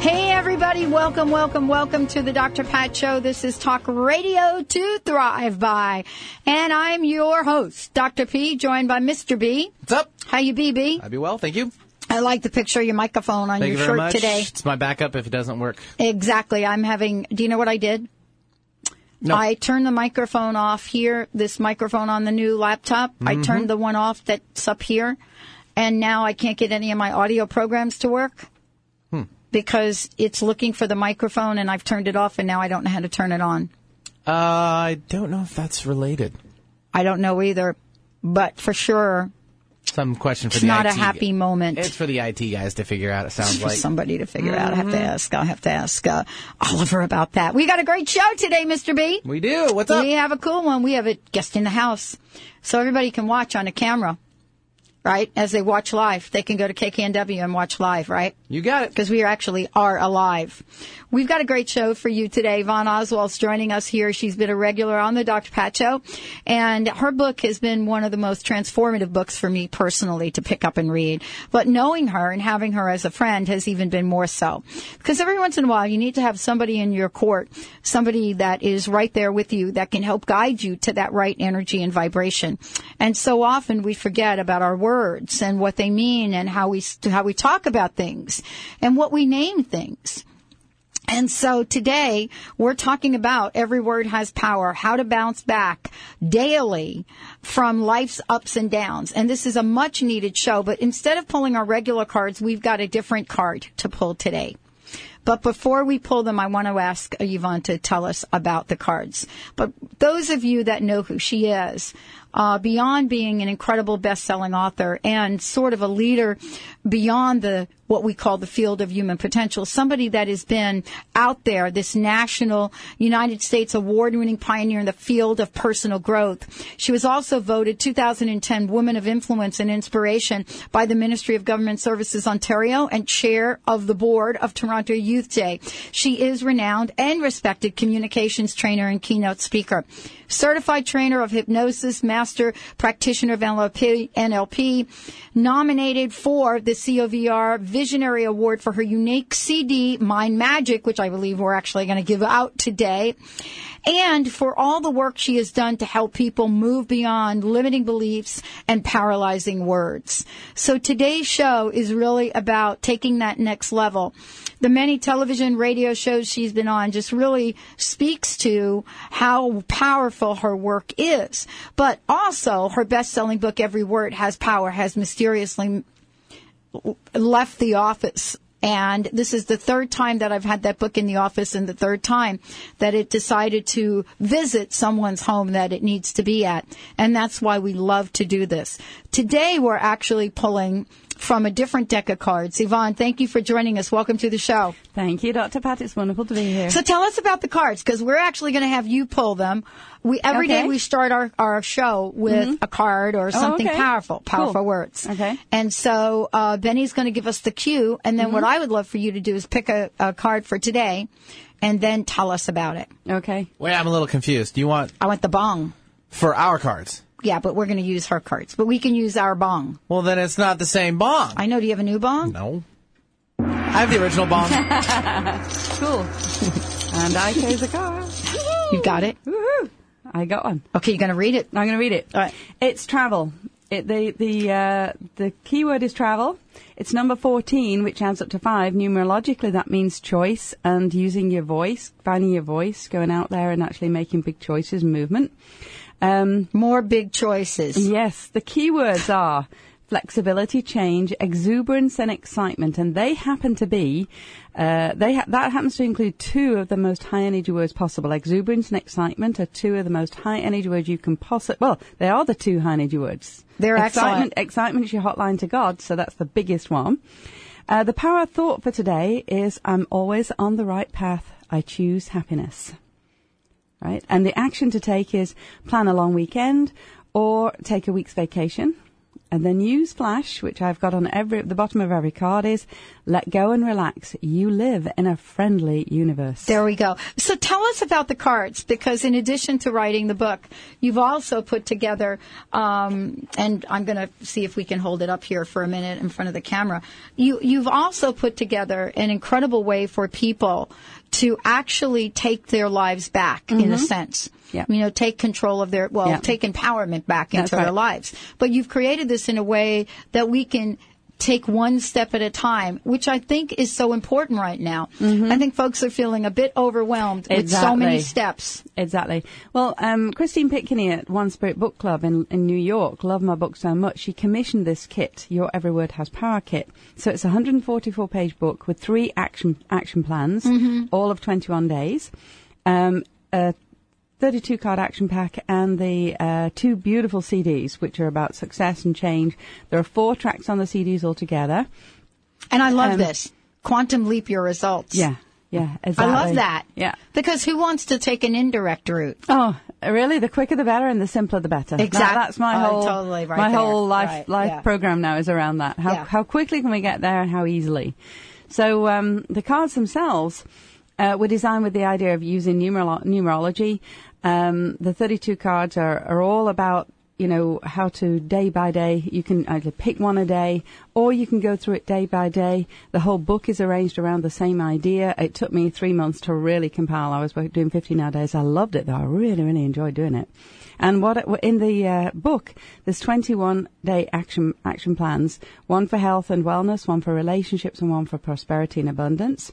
Hey, everybody, welcome, welcome, welcome to the Dr. Pat Show. This is Talk Radio to Thrive By. And I'm your host, Dr. P, joined by Mr. B. What's up? How you be, B? I be well, thank you. I like the picture of your microphone on Thank your you shirt much. today. It's my backup if it doesn't work. Exactly. I'm having, do you know what I did? No. I turned the microphone off here, this microphone on the new laptop. I Mm-hmm. turned the one off that's up here, and now I can't get any of my audio programs to work. Because it's looking for the microphone and I've turned it off and now I don't know how to turn it on. Uh, I don't know if that's related. I don't know either, but for sure, Some question for it's the not a happy moment. It's for the IT guys to figure out. It sounds for like. somebody to figure out. I Mm-hmm. have to ask. I'll have to ask uh, Oliver about that. We got a great show today, Mr. B. We do. What's up? We have a cool one. We have a guest in the house. So everybody can watch on a camera, right? As they watch live. They can go to KKNW and watch live, right? You got it. Because we actually are alive. We've got a great show for you today. Yvonne Oswald's joining us here. She's been a regular on the Dr. Pat Show. And her book has been one of the most transformative books for me personally to pick up and read. But knowing her and having her as a friend has even been more so. Because every once in a while you need to have somebody in your court, somebody that is right there with you that can help guide you to that right energy and vibration. And so often we forget about our words and what they mean and how we, how we talk about things and what we name things. And so today we're talking about every word has power, how to bounce back daily from life's ups and downs. And this is a much needed show, but instead of pulling our regular cards, we've got a different card to pull today. But before we pull them, I want to ask Yvonne to tell us about the cards. But those of you that know who she is, uh, beyond being an incredible best-selling author and sort of a leader beyond the what we call the field of human potential, somebody that has been out there, this national United States award-winning pioneer in the field of personal growth. She was also voted 2010 Woman of Influence and Inspiration by the Ministry of Government Services Ontario and chair of the board of Toronto Youth Day. She is renowned and respected communications trainer and keynote speaker. Certified trainer of hypnosis, master practitioner of NLP, NLP nominated for the COVR Visionary Award for her unique CD, Mind Magic, which I believe we're actually going to give out today. And for all the work she has done to help people move beyond limiting beliefs and paralyzing words. So today's show is really about taking that next level. The many television, radio shows she's been on just really speaks to how powerful her work is. But also her best-selling book, Every Word Has Power, has mysteriously left the office. And this is the third time that I've had that book in the office and the third time that it decided to visit someone's home that it needs to be at. And that's why we love to do this. Today we're actually pulling from a different deck of cards. Yvonne, thank you for joining us. Welcome to the show. Thank you, Dr. Pat. It's wonderful to be here. So tell us about the cards because we're actually going to have you pull them. We every day Okay. we start our, our show with a card or something okay. powerful, powerful Cool. words. Okay. And so uh, Benny's going to give us the cue, and then what I would love for you to do is pick a, a card for today, and then tell us about it. Okay. Wait, I'm a little confused. Do you want I want the bong. for our cards? Yeah, but we're going to use her cards, but we can use our bong. Well, then it's not the same bong. I know. Do you have a new bong? no. I have the original bong. Cool. and I chose a card. You got it. Woohoo! I got one. Okay, you're going to read it. I'm going to read it. All right. It's travel. It, the the uh, the keyword is travel. It's number 14, which adds up to five. Numerologically, that means choice and using your voice, finding your voice, going out there and actually making big choices, movement. Um, More big choices. Yes, the keywords are flexibility, change, exuberance, and excitement, and they happen to be uh, they ha- that happens to include two of the most high energy words possible. Exuberance and excitement are two of the most high energy words you can possibly. Well, they are the two high energy words. They're excitement. excellent. Excitement is your hotline to God, so that's the biggest one. Uh, the power of thought for today is I'm always on the right path. I choose happiness right? And the action to take is plan a long weekend or take a week's vacation. And then use Flash, which I've got on every the bottom of every card is let go and relax. You live in a friendly universe. There we go. So tell us about the cards, because in addition to writing the book, you've also put together, um, and I'm going to see if we can hold it up here for a minute in front of the camera. You, you've also put together an incredible way for people to actually take their lives back, in a sense. Mm-hmm. Yeah. You know, take control of their, well, Yeah. take empowerment back into That's their lives. But you've created this in a way that we can take one step at a time, which I think is so important right now. I think folks are feeling a bit overwhelmed with so many Mm-hmm. Steps. Exactly. Well, um, Christine Pitkinney at One Spirit Book Club in, in New York love my book so much, she commissioned this kit, Your Every Word Has Power kit. So it's a 144 page book with three action action plans, Mm-hmm. all of 21 days, um, a 32 card action pack, and the uh, two beautiful CDs, which are about success and change. There are four tracks on the CDs altogether. And I love Um, this. Quantum leap your results. Yeah, yeah, exactly. I love that. Yeah. Because who wants to take an indirect route? Oh, really? The quicker the better, and the simpler the better. Exactly. Exact- that's my Oh, whole totally right my there. whole life Right, life yeah. program now is around that. How Yeah. how quickly can we get there, and how easily? So um, the cards themselves uh, were designed with the idea of using numerolo- numerology. Um, the 32 cards are, are all about you know how to day by day. You can either pick one a day, or you can go through it day by day. The whole book is arranged around the same idea. It took me three months to really compile. I was doing 15 hour days. I loved it though. I really, really enjoyed doing it. And what in the uh, book, there's 21 day action action plans. One for health and wellness, one for relationships, and one for prosperity and abundance.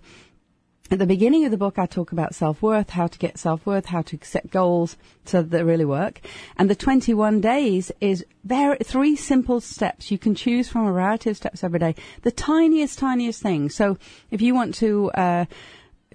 At the beginning of the book, I talk about self-worth, how to get self-worth, how to set goals so that they really work. And the 21 days is very, three simple steps. You can choose from a variety of steps every day. The tiniest, tiniest thing. So if you want to, uh,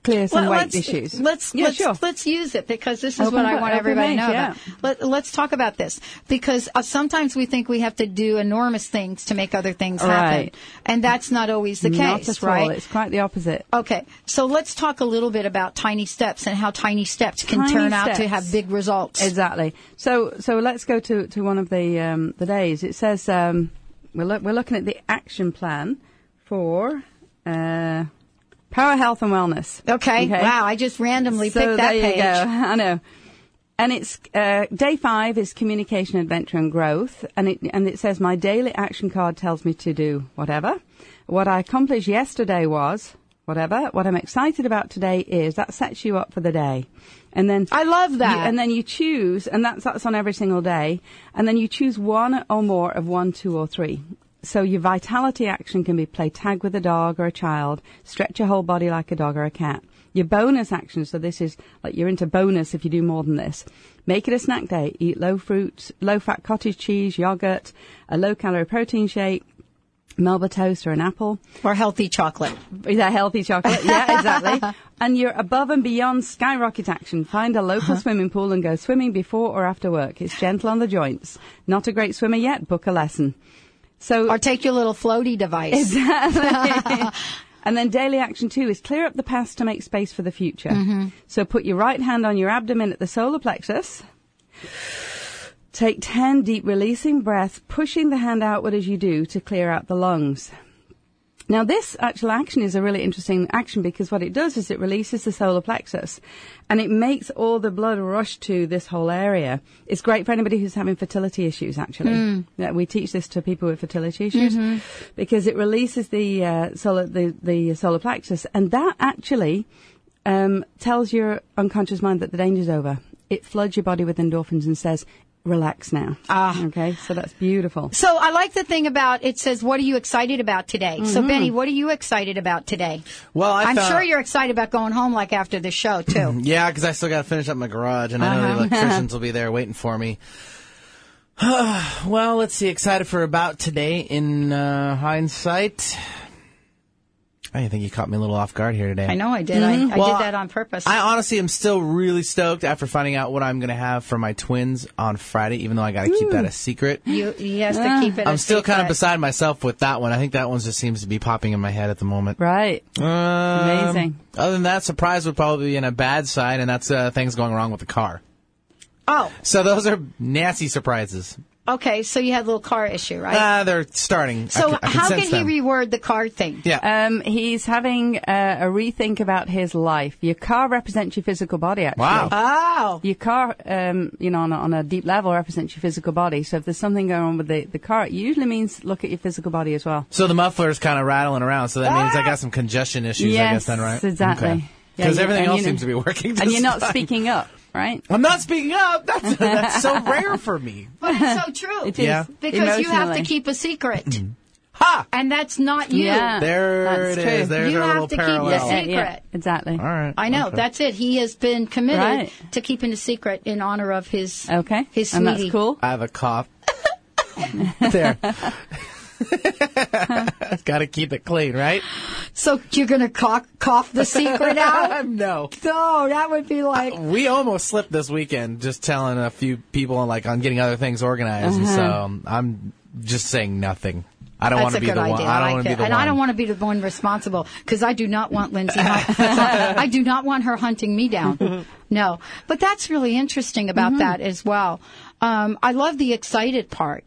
clear some Well, weight let's, issues. Let's yeah, let's, sure. let's use it because this is Open what I want everybody to know yeah. about. Let, let's talk about this because uh, sometimes we think we have to do enormous things to make other things happen, and that's not always the Not case, at right? all. It's quite the opposite. Okay, so let's talk a little bit about tiny steps and how tiny steps can Tiny turn out to have big results. Exactly. So so let's go to, to one of the um, the days. It says um, we're look, we're looking at the action plan for uh, power, health, and wellness. Okay. Wow, I just randomly so picked that there page. you go. I know. And it's uh, day five is communication, adventure, and growth. And it and it says my daily action card tells me to do whatever. What I accomplished yesterday was whatever. What I'm excited about today is that sets you up for the day. And then I love you- that. and then you choose, and that's that's on every single day. And then you choose one or more of one, two, or three. So your vitality action can be play tag with a dog or a child, stretch your whole body like a dog or a cat. Your bonus action, so this is like you're into bonus if you do more than this. Make it a snack day. Eat low fruit, low fat cottage cheese, yogurt, a low calorie protein shake, Melba toast or an apple. or healthy chocolate. Is that healthy chocolate? Yeah, exactly. and you're above and beyond skyrocket action. Find a local Uh-huh. swimming pool and go swimming before or after work. It's gentle on the joints. Not a great swimmer yet? Book a lesson. So Or take your little floaty device. Exactly. and then daily action two is clear up the past to make space for the future. Mm-hmm. So put your right hand on your abdomen at the solar plexus. Take 10 deep releasing breaths, pushing the hand outward as you do to clear out the lungs. Now this actual action is a really interesting action because what it does is it releases the solar plexus and it makes all the blood rush to this whole area. It's great for anybody who's having fertility issues actually. Yeah, we teach this to people with fertility issues because it releases the, uh, solar, the, the solar plexus and that actually um, tells your unconscious mind that the danger's over. It floods your body with endorphins and says, relax now. Ah. Okay, so that's beautiful. So I like the thing about it says, "What are you excited about today?" So Mm-hmm. Benny, what are you excited about today? Well, I I'm found- sure you're excited about going home like after the show too. Yeah, because I still got to finish up my garage, and I know Uh-huh. the electricians will be there waiting for me. well, let's see. Excited for about today in uh, hindsight. I think you caught me a little off guard here today. I know I did. I, I Well, did that on purpose. I honestly am still really stoked after finding out what I'm going to have for my twins on Friday, even though I got to keep that a secret. you he has to keep it. I'm still kind of beside myself with that one. I think that one just seems to be popping in my head at the moment. Right. Um, Amazing. Other than that, surprise would probably be in a bad side, and that's uh, things going wrong with the car. Oh, So those are nasty surprises. Okay. So you had a little car issue, right? Ah, they're starting. I so can- I can how sense can them. he reword the car thing? Yeah. Um, he's having uh, a rethink about his life. Your car represents your physical body, actually. Wow. Oh, Your car, um, you know, on a, on a deep level represents your physical body. So if there's something going on with the, the car, it usually means look at your physical body as well. so the muffler is kind of rattling around. So that means I got some congestion issues. I guess then, right? exactly. Yeah, Because you- everything else you- seems to be working. And you're not fine. speaking up, right? I'm not speaking up. That's that's so rare for me. but it's so true. It is. Yeah. Because you have to keep a secret, mm. Ha! and that's not you. Yeah. There That's it true. is. There's You our have little to keep the secret. yeah, exactly. All right. I know. Okay. That's it. He has been committed Right. to keeping a secret in honor of his Okay. his and that's cool. I have a cough. there. Got to keep it clean, right? So you're gonna cough, cough the secret out? no. No, that would be like We almost slipped this weekend just telling a few people like on getting other things organized. And so um, I'm just saying nothing. I don't want to be the idea. one. I don't want to be the and one. I don't want to be the one responsible because I do not want Lindsay. I do not want her hunting me down. no, but that's really interesting about Mm-hmm. that as well. Um, I love the excited part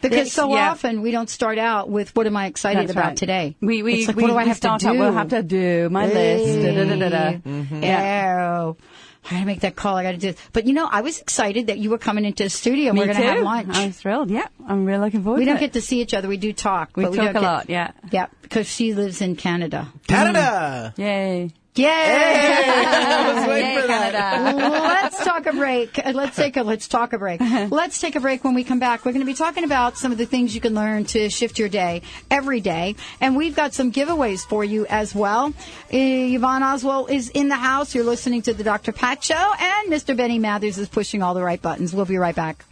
because so yeah. often we don't start out with what am I excited That's about right. today. We we It's like, we, what do I have to do? out, We'll have to do my list. Da, da, da, da. Mm-hmm. Yeah. I gotta make that call. I gotta do this. But you know, I was excited that you were coming into the studio and Me we're gonna too. have lunch. I'm thrilled. Yeah, I'm really looking forward we don't it. get to see each other. We do talk. We talk don't a get- lot. Yeah. Yeah, because she lives in Canada. Canada. Yay. Yay! I was waiting Yay. Canada. let's talk a break. Uh, Let's take a let's talk a break. Let's take a break. When we come back, we're going to be talking about some of the things you can learn to shift your day every day, and we've got some giveaways for you as well. Uh, Yvonne Oswald is in the house. You're listening to the Dr. Pat Show, and Mr. Benny Mathers is pushing all the right buttons. We'll be right back.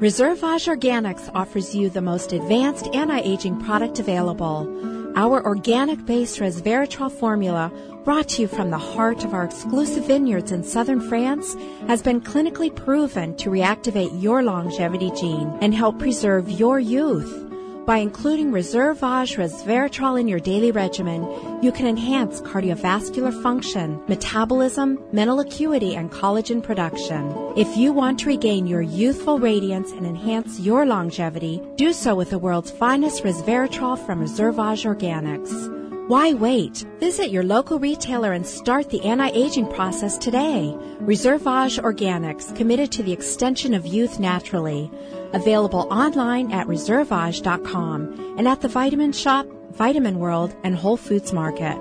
Reservage Organics offers you the most advanced anti-aging product available. Our organic-based resveratrol formula, brought to you from the heart of our exclusive vineyards in southern France, has been clinically proven to reactivate your longevity gene and help preserve your youth. By including Reservage resveratrol in your daily regimen, you can enhance cardiovascular function, metabolism, mental acuity, and collagen production. If you want to regain your youthful radiance and enhance your longevity, do so with the world's finest resveratrol from Reservage Organics. Why wait? Visit your local retailer and start the anti-aging process today. Reservage Organics, committed to the extension of youth naturally. Available online at reservage.com and at the Vitamin Shop, Vitamin World, and Whole Foods Market.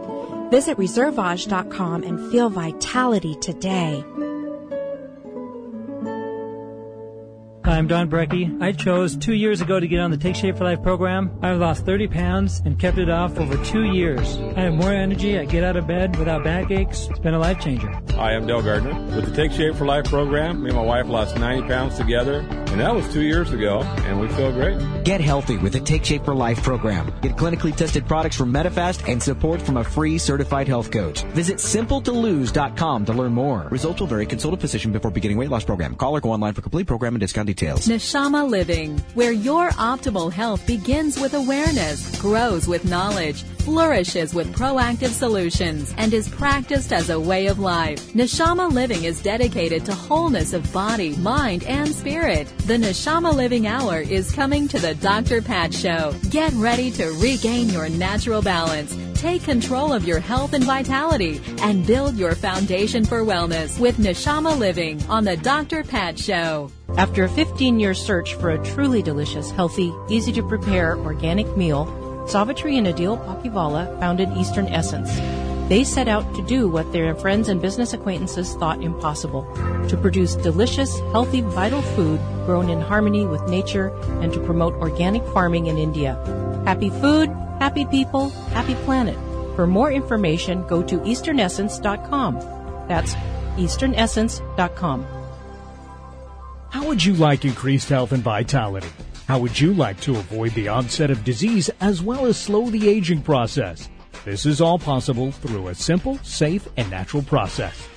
Visit reservage.com and feel vitality today. I'm Don Brecky. I chose two years ago to get on the Take Shape for Life program. I've lost 30 pounds and kept it off over two years. I have more energy. I get out of bed without backaches. It's been a life changer. Hi, I'm Dale Gardner. With the Take Shape for Life program, me and my wife lost 90 pounds together, and that was two years ago, and we feel great. Get healthy with the Take Shape for Life program. Get clinically tested products from Medifast and support from a free certified health coach. Visit simpletolose.com to learn more. Results will vary. Consult a physician before beginning weight loss program. Call or go online for complete program and discount details. Neshama Living, where your optimal health begins with awareness, grows with knowledge, flourishes with proactive solutions, and is practiced as a way of life. Neshama Living is dedicated to wholeness of body, mind, and spirit. The Neshama Living Hour is coming to the Dr. Pat Show. Get ready to regain your natural balance. Take control of your health and vitality and build your foundation for wellness with Neshama Living on the Dr. Pat Show. After a 15 year search for a truly delicious, healthy, easy to prepare organic meal, Savitri and Adil Palkhivala founded Eastern Essence. They set out to do what their friends and business acquaintances thought impossible to produce delicious, healthy, vital food grown in harmony with nature and to promote organic farming in India. Happy food, happy people, happy planet. For more information, go to easternessence.com. That's easternessence.com. How would you like increased health and vitality? How would you like to avoid the onset of disease as well as slow the aging process? This is all possible through a simple, safe, and natural process.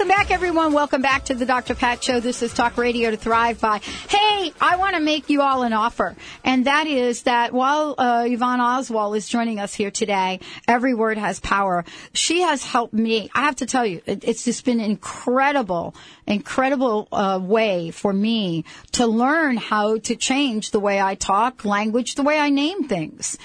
Welcome back, everyone. Welcome back to the Dr. Pat Show. This is Talk Radio to Thrive by. Hey, I want to make you all an offer, and that is that while uh, Yvonne Oswald is joining us here today, every word has power. She has helped me. I have to tell you, it, it's just been incredible, incredible uh, way for me to learn how to change the way I talk, language, the way I name things,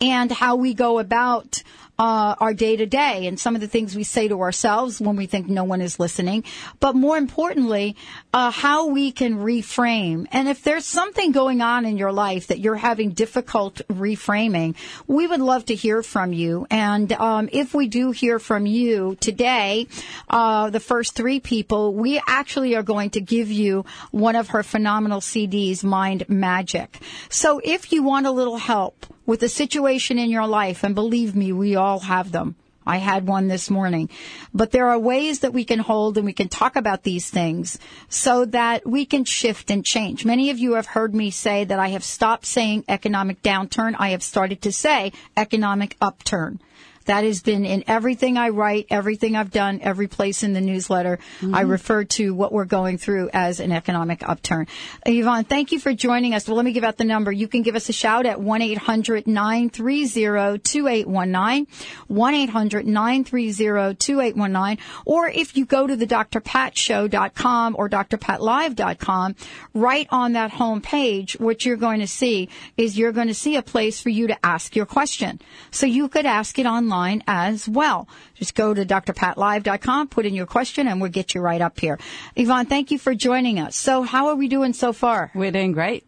and how we go about uh, our day to day and some of the things we say to ourselves when we think no one is listening. But more importantly, uh, how we can reframe. And if there's something going on in your life that you're having difficult reframing, we would love to hear from you. And um, if we do hear from you today, uh, the first three people, we actually are going to give you one of her phenomenal CDs, Mind Magic. So if you want a little help, with a situation in your life, and believe me, we all have them. I had one this morning. But there are ways that we can hold and we can talk about these things so that we can shift and change. Many of you have heard me say that I have stopped saying economic downturn. I have started to say economic upturn. That has been in everything I write, everything I've done, every place in the newsletter. Mm-hmm. I refer to what we're going through as an economic upturn. Yvonne, thank you for joining us. Well, let me give out the number. You can give us a shout at 1-800-930-2819, 1-800-930-2819, or if you go to the drpatshow.com or drpatlive.com, right on that home page, what you're going to see is you're going to see a place for you to ask your question. So you could ask it online online as well. Just go to drpatlive.com, put in your question, and we'll get you right up here. Yvonne, thank you for joining us. So how are we doing so far? We're doing great.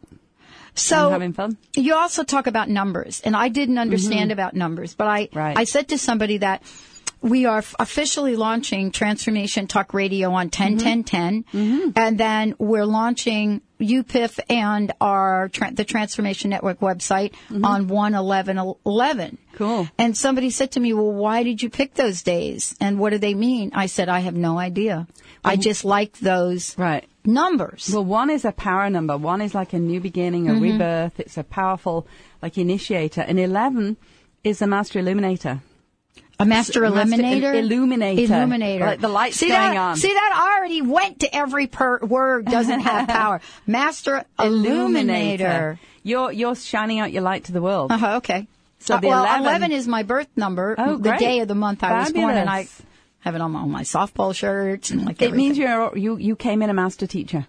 So I'm having fun. You also talk about numbers, and I didn't understand mm-hmm. about numbers, but I right. I said to somebody that we are officially launching Transformation Talk Radio on 10 mm-hmm. 10 10. Mm-hmm. And then we're launching UPIF and our tra- the Transformation Network website mm-hmm. on 1 11 11. Cool. And somebody said to me, Well, why did you pick those days? And what do they mean? I said, I have no idea. I just like those. Right numbers. Well, one is a power number. One is like a new beginning, a mm-hmm. rebirth. It's a powerful, like, initiator. And 11 is a master illuminator. A master? Master illuminator. Illuminator. Like the lights see going that, on. See that already went to every per word doesn't have power. Master illuminator. You're, you're shining out your light to the world. Uh-huh, okay. So uh, well, 11, 11, is my birth number, oh, great. the day of the month I Fabulous. was born, and I have it on my, on my softball shirts and like It everything. means you're, you, you came in a master teacher.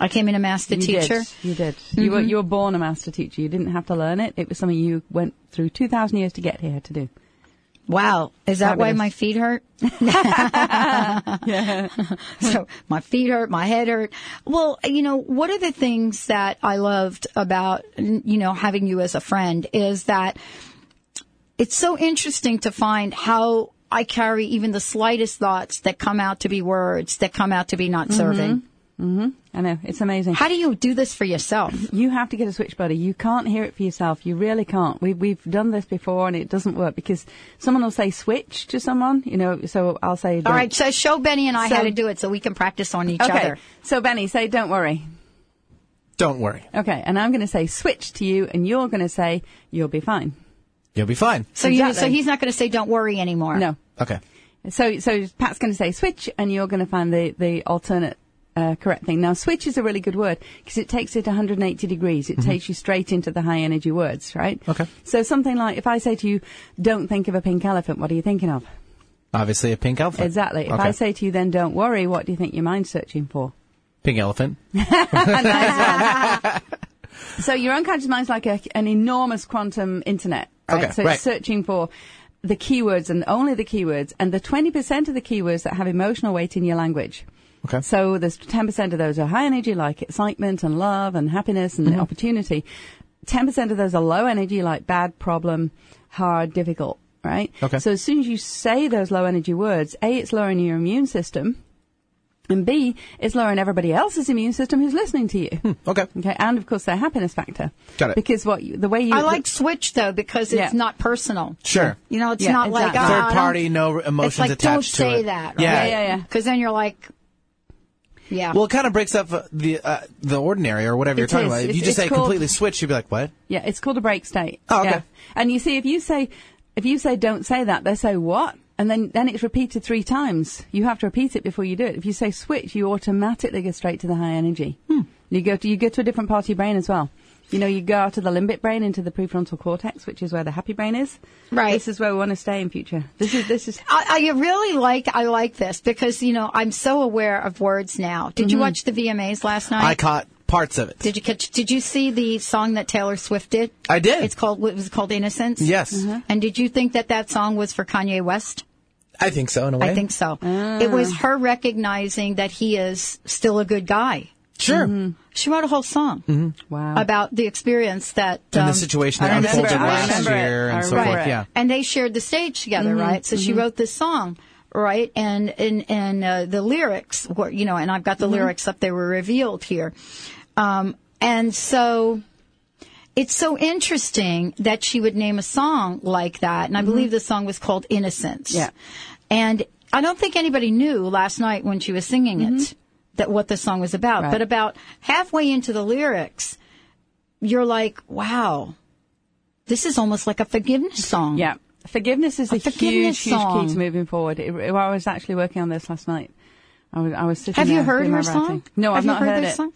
I came in a master you teacher. Did. You did. Mm-hmm. You were you were born a master teacher. You didn't have to learn it. It was something you went through two thousand years to get here to do. Wow. Is that Fabulous. why my feet hurt? yeah. so my feet hurt, my head hurt. Well, you know, one of the things that I loved about, you know, having you as a friend is that it's so interesting to find how I carry even the slightest thoughts that come out to be words, that come out to be not serving. Mm-hmm. Mm-hmm. I know. It's amazing. How do you do this for yourself? You have to get a switch buddy. You can't hear it for yourself. You really can't. We, we've done this before and it doesn't work because someone will say switch to someone, you know, so I'll say. All right. So show Benny and I So- how to do it so we can practice on each Okay. other. So Benny, say don't worry. Don't worry. Okay. And I'm going to say switch to you and you're going to say you'll be fine. You'll be fine. So you, so he's not going to say don't worry anymore. No. Okay. So, so Pat's going to say switch, and you're going to find the the alternate uh, correct thing. Now, switch is a really good word because it takes it 180 degrees. It takes you straight into the high energy words, right? Okay. So something like if I say to you, "Don't think of a pink elephant," what are you thinking of? Obviously, a pink elephant. Exactly. If Okay. I say to you, "Then don't worry," what do you think your mind's searching for? pink elephant. nice so your unconscious mind's like a, an enormous quantum internet, right? Okay, so right. it's searching for the keywords and only the keywords and the 20% of the keywords that have emotional weight in your language. Okay. So there's 10% of those are high energy like excitement and love and happiness and Mm-hmm. opportunity. 10% of those are low energy like bad, problem, hard, difficult, right? Okay. So as soon as you say those low energy words, A, it's lowering your immune system. And B, it's lowering everybody else's immune system who's listening to you. okay. Okay. And of course, their happiness factor. Got it. Because what you, the way you I like Switch though because it's Yeah. not personal. Sure. You know, it's Yeah, not like exactly. oh, Third party, no emotions it's like, attached don't to say it. that. Right? Yeah. Yeah, yeah. Because then you're like, yeah. Well, it kind of breaks up uh, the uh, the ordinary or whatever you're talking is. about. If It's- you just say called- completely switch, you'd be like, what? Yeah, it's called a break state. Oh, okay. Yeah. And you see, if you say, if you say don't say that, they say what? And then, then it's repeated three times. You have to repeat it before you do it. If you say switch, you automatically go straight to the high energy. Hmm. You go to, you go to a different part of your brain as well. You know, you go out of the limbic brain into the prefrontal cortex, which is where the happy brain is. Right. This is where we want to stay in future. This is, this is, I, I really like I like this because you know I'm so aware of words now. Did you mm-hmm. watch the VMAs last night? I caught parts of it. Did you catch? Did you see the song that Taylor Swift did? I did. It's called. It was called Innocence. Yes. Mm-hmm. And did you think that that song was for Kanye West? I think so, in a way. I think so. Ah. It was her recognizing that he is still a good guy. Sure. She wrote a whole song wow. about the experience that And um, the situation that unfolded it. Last year and so remember forth. it. Yeah. and they shared the stage together, Mm-hmm. right? So she wrote this song, right? And and and uh, the lyrics were, you know, and I've got the Mm-hmm. lyrics up. They were revealed here, um, and so. It's so interesting that she would name a song like that, and I believe the song was called "Innocence." Mm-hmm. Yeah. and I don't think anybody knew last night when she was singing it that what the song was about. Mm-hmm. Right. But about halfway into the lyrics, you're like, "Wow, this is almost like a forgiveness song." Yeah. Forgiveness is A a, forgiveness huge, huge key to moving forward. It, it- I was actually working on this last night. I was, I was sitting Have you heard her song? No, Have I've not heard, this it. song?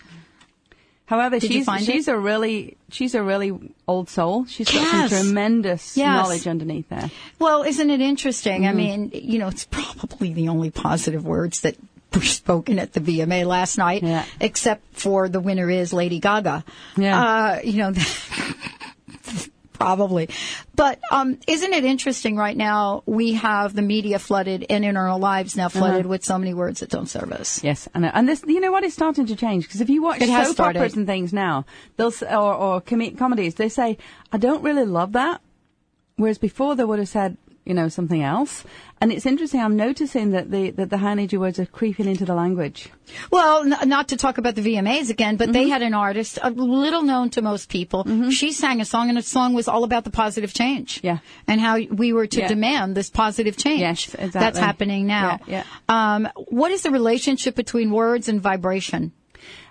However, Did she's she's it? a really she's a really old soul. She's got Yes. some tremendous Yes. knowledge underneath there. Well, isn't it interesting? Mm-hmm. I mean, you know, it's probably the only positive words that spoken at the VMA last night, Yeah. except for the winner is Lady Gaga. Yeah. Uh, you know, probably. But um, isn't it interesting right now? We have the media flooded and in our lives now flooded Uh-huh. with so many words that don't serve us. Yes, I know. And this, you know what, it's starting to change because if you watch soap started. operas and things now, they'll or, or com- comedies, they say, "I don't really love that," whereas before they would have said, you know, something else. And it's interesting. I'm noticing that the that the high energy words are creeping into the language. Well, n- not to talk about the VMAs again, but Mm-hmm. they had an artist, a little known to most people. She sang a song, and the song was all about the positive change. Yeah. And how we were to Yeah. demand this positive change. Yes, exactly. That's happening now. Yeah, Um, what is the relationship between words and vibration?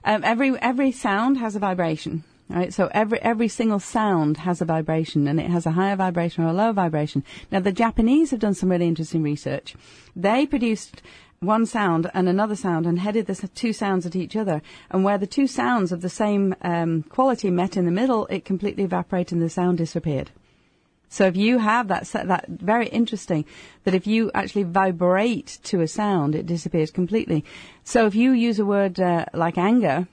Um, every every sound has a vibration, right? So every every single sound has a vibration, and it has a higher vibration or a lower vibration. Now the Japanese have done some really interesting research. They produced one sound and another sound and headed the two sounds at each other, and where the two sounds of the same um, quality met in the middle, it completely evaporated and the sound disappeared. So if you have that, that very interesting, that if you actually vibrate to a sound, it disappears completely. So if you use a word uh, like anger,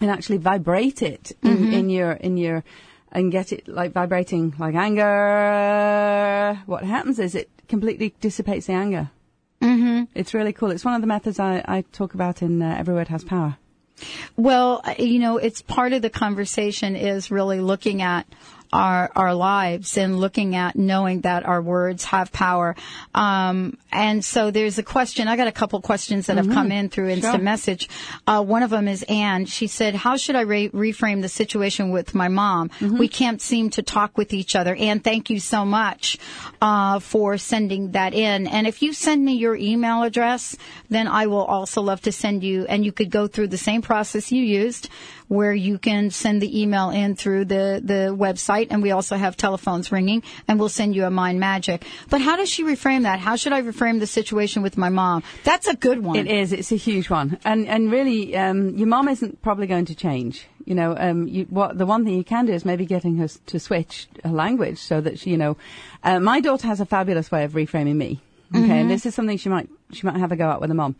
and actually vibrate it in, in your in your and get it like vibrating like anger, what happens is it completely dissipates the anger. Mm-hmm. It's really cool. It's one of the methods I, I talk about in uh, Every Word Has Power. Well, uh, you know, it's part of the conversation is really looking at our our lives and looking at knowing that our words have power. Um, and so there's a question. I got a couple questions that have come in through instant Sure. message. Uh, one of them is Anne. She said, "How should I re- reframe the situation with my mom? We can't seem to talk with each other." Anne, thank you so much uh, for sending that in. And if you send me your email address, then I will also love to send you. And you could go through the same process you used, where you can send the email in through the the website, and we also have telephones ringing, and we'll send you a mind magic. But how does she reframe that? How should I reframe the situation with my mom? That's a good one. It is. It's a huge one, and and really, um, your mom isn't probably going to change. You know, um, you, what the one thing you can do is maybe getting her to switch her language so that she, you know, uh, my daughter has a fabulous way of reframing me. Okay, and this is something she might she might have a go at with her mom.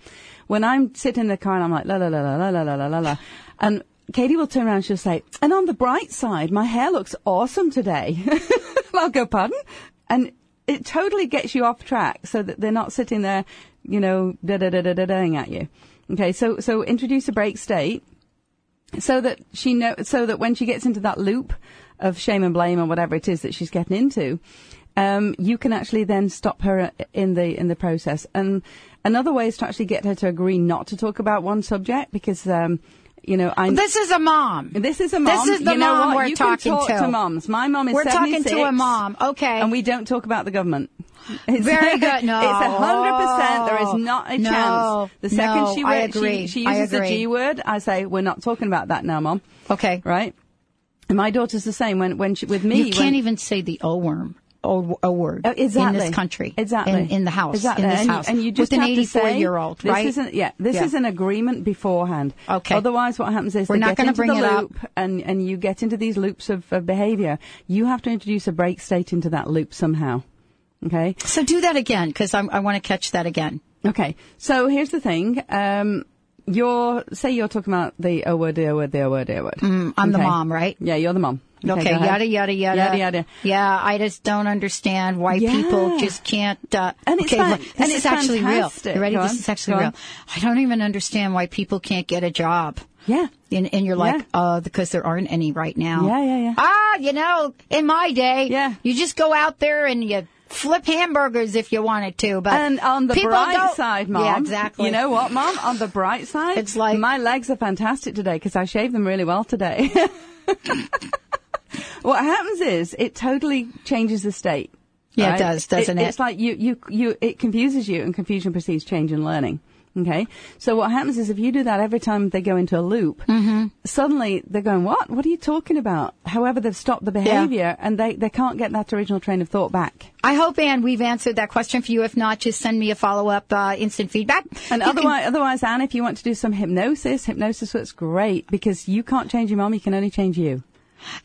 When I'm sitting in the car and I'm like la la la la la la la la la, and Katie will turn around and she'll say, and on the bright side, my hair looks awesome today. I'll go, pardon? And it totally gets you off track so that they're not sitting there, you know, da da da da da daing at you. Okay, so so introduce a break state so that she know so that when she gets into that loop of shame and blame or whatever it is that she's getting into, um, you can actually then stop her in the in the process. And another way is to actually get her to agree not to talk about one subject because. Um, you know, I. This is a mom. This is a mom. This is the you know mom what? we're you talking can talk to. to moms. My mom is We're talking to a mom. Okay. and we don't talk about the government. It's, Very good. No. it's a hundred percent. There is not a No. chance. The second No, she, she, she uses the. G word, I say we're not talking about that now, mom. Okay. Right. And my daughter's the same. When when she, with me, you can't even say the O worm. O word Oh, exactly. in this country, Exactly. in, in the house, Exactly. in this and, house, and you just with an to eighty-four-year-old, this right? Isn't, yeah, this Yeah. is an agreement beforehand. Okay. Otherwise, what happens is We're not gonna bring the it up. and and you get into these loops of, of behaviour. You have to introduce a break state into that loop somehow. Okay. So do that again because I want to catch that again. Okay. So here's the thing. Um, you're say you're talking about the O word, the O word, the O word, the O word. Mm, I'm the mom, right? Yeah, you're the mom. Okay, ahead. yada yada yada Yada, yada. Yeah, I just don't understand why Yeah. people just can't. Uh, And it's okay, fun- this and is it's actually fantastic. real. You ready? This is actually Go real. on. I don't even understand why people can't get a job. Yeah. And, and you're like, Yeah. uh, because there aren't any right now. Yeah, yeah, yeah. Ah, you know, in my day, Yeah. you just go out there and you flip hamburgers if you wanted to. But And on the bright don't- side, mom. yeah, exactly. You know what, mom? On the bright side, It's like- my legs are fantastic today because I shaved them really well today. what happens is it totally changes the state. Yeah, it does, doesn't it? It's like you, you, you, it confuses you, and confusion precedes change and learning. Okay, so what happens is if you do that every time they go into a loop, Mm-hmm. suddenly they're going, "What? What are you talking about?" However, they've stopped the behavior, and they, they can't get that original train of thought back. I hope, Anne, we've answered that question for you. If not, just send me a follow up uh, instant feedback. And You can- otherwise, otherwise, Anne, if you want to do some hypnosis, hypnosis works great because you can't change your mom; you can only change you.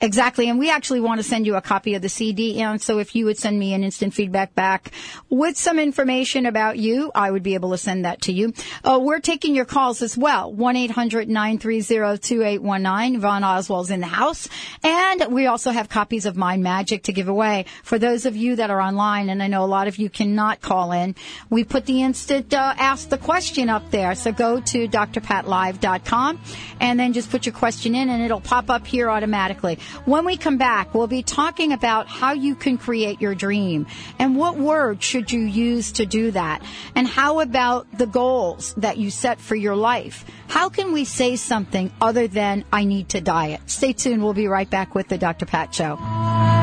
Exactly. And we actually want to send you a copy of the CD. And so if you would send me an instant feedback back with some information about you, I would be able to send that to you. Uh, we're taking your calls as well. 1-800-930-2819. Yvonne Oswald's in the house. And we also have copies of Mind Magic to give away. For those of you that are online, and I know a lot of you cannot call in, we put the instant uh, ask the question up there. So go to drpatlive.com and then just put your question in and it'll pop up here automatically. When we come back, we'll be talking about how you can create your dream and what words should you use to do that. And how about the goals that you set for your life? How can we say something other than I need to diet? Stay tuned. We'll be right back with the Dr. Pat Show.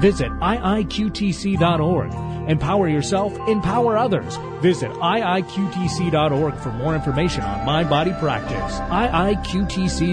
Visit iiqtc.org. Empower yourself, empower others. Visit iiqtc.org for more information on mind body practice. iiqtc.org.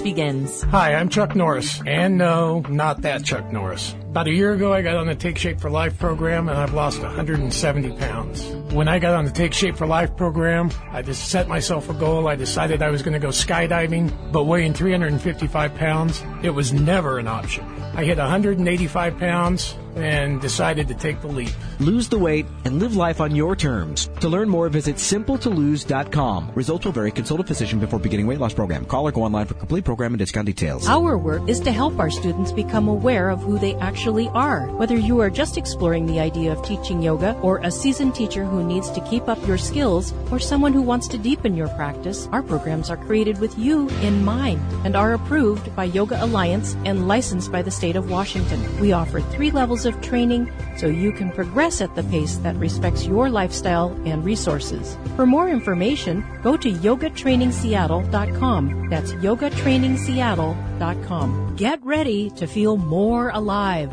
begins. Hi, I'm Chuck Norris. And no, not that Chuck Norris. About a year ago, I got on the Take Shape for Life program and I've lost 170 pounds. When I got on the Take Shape for Life program, I just set myself a goal. I decided I was going to go skydiving, but weighing 355 pounds, it was never an option. I hit 185 pounds and decided to take the leap. Lose the weight and live life on your terms. To learn more, visit simpletolose.com. Results will vary. Consult a physician before beginning weight loss program. Call or go online for complete program and discount details. Our work is to help our students become aware of who they actually are. Whether you are just exploring the idea of teaching yoga, or a seasoned teacher who needs to keep up your skills, or someone who wants to deepen your practice, our programs are created with you in mind and are approved by Yoga Alliance and licensed by the state of Washington. We offer three levels of training so you can progress at the pace that respects your lifestyle and resources. For more information, go to yogatrainingseattle.com. That's yogatrainingseattle.com. Get ready to feel more alive.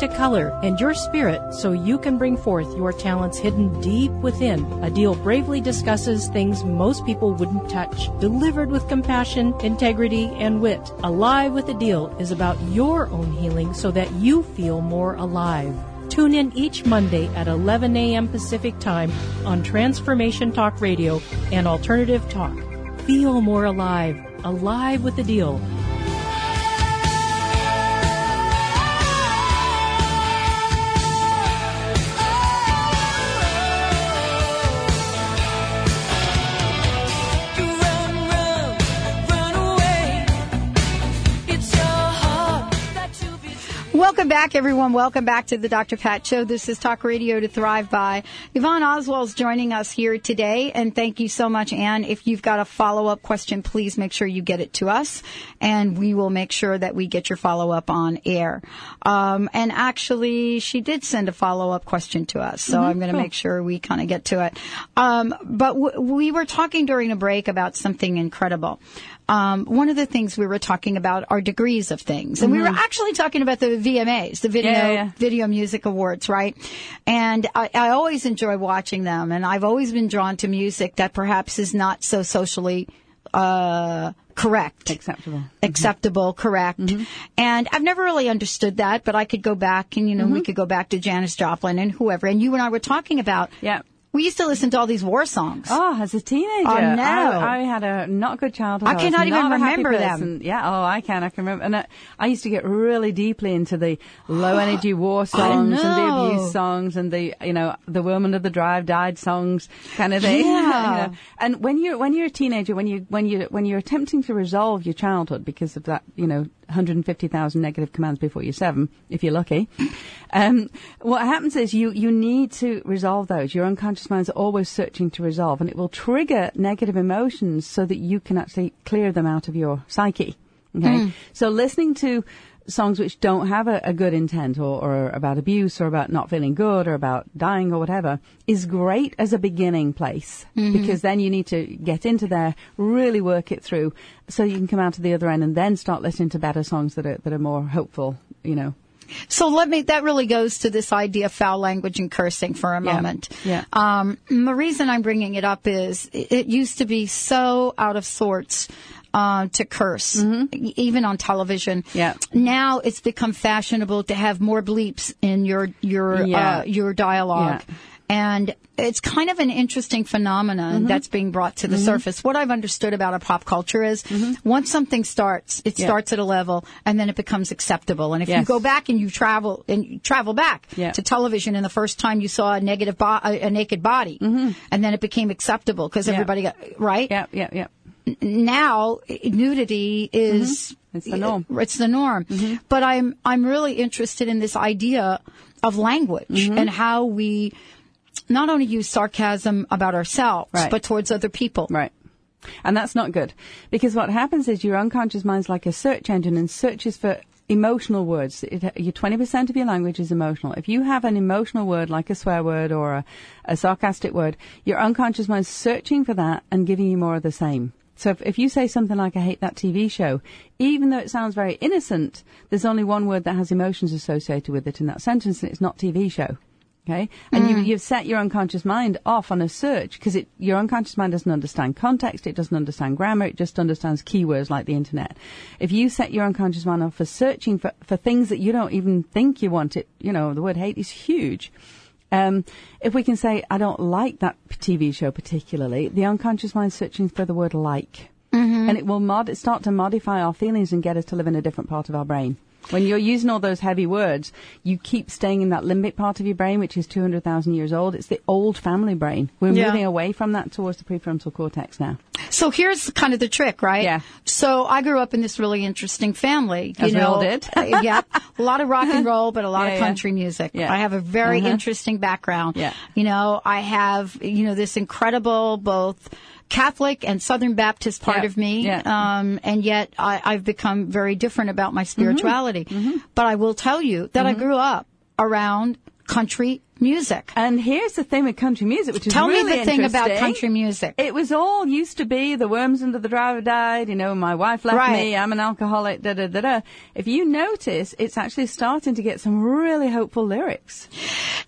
to color, and your spirit so you can bring forth your talents hidden deep within. Adil bravely discusses things most people wouldn't touch, delivered with compassion, integrity, and wit. Alive with Adil is about your own healing so that you feel more alive. Tune in each Monday at 11 a.m. Pacific Time on Transformation Talk Radio and Alternative Talk. Feel more alive. Alive with Adil. Welcome back, everyone. Welcome back to the Dr. Pat Show. This is Talk Radio to Thrive By. Yvonne Oswald's joining us here today, and thank you so much, Anne. If you've got a follow up question, please make sure you get it to us, and we will make sure that we get your follow up on air. Um, and actually, she did send a follow up question to us, so Mhm, I'm going to cool. make sure we kind of get to it. Um, but w- we were talking during a break about something incredible. Um, one of the things we were talking about are degrees of things, and we were Mhm. actually talking about the VMAs, the Video Yeah, yeah. Video Music Awards, right? And I, I always enjoy watching them, and I've always been drawn to music that perhaps is not so socially uh, correct, acceptable, acceptable, correct. And I've never really understood that, but I could go back, and you know, we Mhm. could go back to Janis Joplin and whoever. And you and I were talking about, yeah. We used to listen to all these war songs. Oh, as a teenager, oh, I know. I, I had a not good childhood. I cannot even not a happy remember them. Yeah, oh, I can. I can remember. And I, I used to get really deeply into the low energy war songs and the abuse songs and the you know the woman of the drive died songs kind of thing. Yeah. You know. And when you're when you're a teenager, when you when you when you're attempting to resolve your childhood because of that, you know. 150,000 negative commands before you're seven, if you're lucky. Um, what happens is you, you need to resolve those. Your unconscious mind's always searching to resolve, and it will trigger negative emotions so that you can actually clear them out of your psyche. Okay? Mm. So listening to songs which don't have a, a good intent or, or about abuse or about not feeling good or about dying or whatever is great as a beginning place Mhm. because then you need to get into there, really work it through so you can come out to the other end and then start listening to better songs that are, that are more hopeful, you know. So let me, that really goes to this idea of foul language and cursing for a Yeah. moment. Yeah. Um, the reason I'm bringing it up is it, it used to be so out of sorts. Uh, to curse, e- even on television. Mm-hmm. Yeah. Now it's become fashionable to have more bleeps in your your Yeah. uh, your dialogue, Yeah. and it's kind of an interesting phenomenon Mhm. that's being brought to the Mhm. surface. What I've understood about a pop culture is once something starts, it Yeah. starts at a level, and then it becomes acceptable. And if you go back and you travel and you travel back Yeah. to television, and the first time you saw a negative bo- a, a naked body, and then it became acceptable because Yeah. everybody got right. Yeah, yeah, yeah. Now nudity is mm-hmm. It's the norm. It's the norm. Mm-hmm. But I'm I'm really interested in this idea of language mm-hmm. and how we not only use sarcasm about ourselves, Right. but towards other people. Right. And that's not good. Because what happens is your unconscious mind's like a search engine and searches for emotional words. It, your 20% of your language is emotional. If you have an emotional word like a swear word or a, a sarcastic word, your unconscious mind's searching for that and giving you more of the same. So if, if you say something like, I hate that TV show, even though it sounds very innocent, there's only one word that has emotions associated with it in that sentence and it's not TV show. Okay? And you, Mm. you've set your unconscious mind off on a search because your unconscious mind doesn't understand context, it doesn't understand grammar, it just understands keywords like the internet. If you set your unconscious mind off for searching for, for things that you don't even think you want, it, you know, the word hate is huge. Um, if we can say, I don't like that TV show particularly, the unconscious mind searching for the word like. And it will mod- it start to modify our feelings and get us to live in a different part of our brain. When you're using all those heavy words, you keep staying in that limbic part of your brain, which is 200,000 years old. It's the old family brain. We're Yeah. moving away from that towards the prefrontal cortex now. So here's kind of the trick, right? Yeah. So I grew up in this really interesting family. You As know, did. Uh, yeah, a lot of rock and roll, but a lot Yeah, of yeah. country music. Yeah. I have a very Uh-huh. interesting background. Yeah. You know, I have you know this incredible both. Catholic and Southern Baptist part Yeah. of me, Yeah. um, and yet I, I've become very different about my spirituality. Mm-hmm. But I will tell you that I grew up around country music. And here's the thing with country music, which is Tell really me the thing about country music. It was all used to be the worms under the driver died. You know, my wife left Right. me. I'm an alcoholic. Da da da da. If you notice, it's actually starting to get some really hopeful lyrics.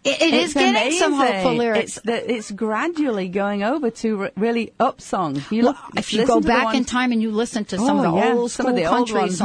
It, it is getting some hopeful lyrics. It's, the, it's gradually going over to re- really up songs. You Well, look, if you go back ones- in time and you listen to some Oh, of the yeah, old some of the old country ones.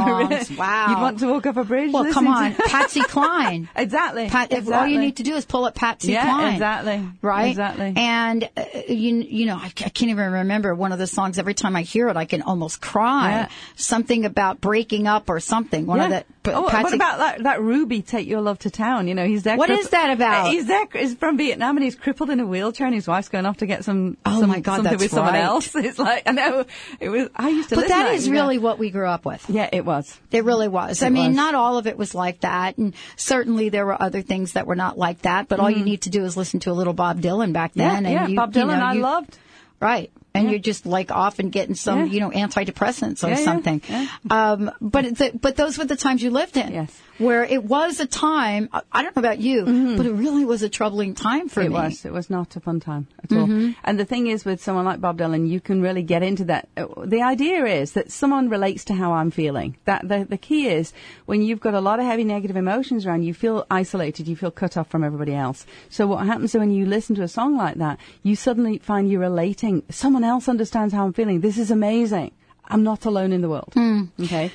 songs, wow. You'd want to walk up a bridge. Well, come on, Patsy Cline. exactly. Pat, if all you need to do is pull up Patsy Yeah, Cline. exactly. Right? Exactly. And, uh, you, you know, I, I can't even remember one of the songs. Every time I hear it, I can almost cry. Yeah. Something about breaking up or something. One of the, P- oh, Patsy what about that, that Ruby Take Your Love to Town? You know, he's there. What is that about? He's there. He's from Vietnam and he's crippled in a wheelchair and his wife's going off to get some. Oh some- my God, something that's with someone right. else. It's like I know it was. I used to. But that that is really what we grew up with. Yeah, it was. It really was. I mean, was. not all of it was like that, and certainly there were other things that were not like that. But all you need to do is listen to a little Bob Dylan back Mm-hmm. Yeah, then. and yeah. you, Bob you Dylan, know, I you- loved. Right. And Yeah. you're just like off and getting some, Yeah. you know, antidepressants or Yeah, something. yeah. Um, but the, but those were the times you lived in. Yes. Where it was a time. I- don't know about you, but it really was a troubling time for Mm-hmm. it me. was. It was not a fun time at all. And the thing is, with someone like Bob Dylan, you can really get into that. Uh, The idea is that someone relates to how I'm feeling. That the the key is when you've got a lot of heavy negative emotions around, you feel isolated, you feel cut off from everybody else. So what happens when you listen to a song like that, you suddenly find you're relating. Someone else understands how I'm feeling. This is amazing. I'm not alone in the world. Okay.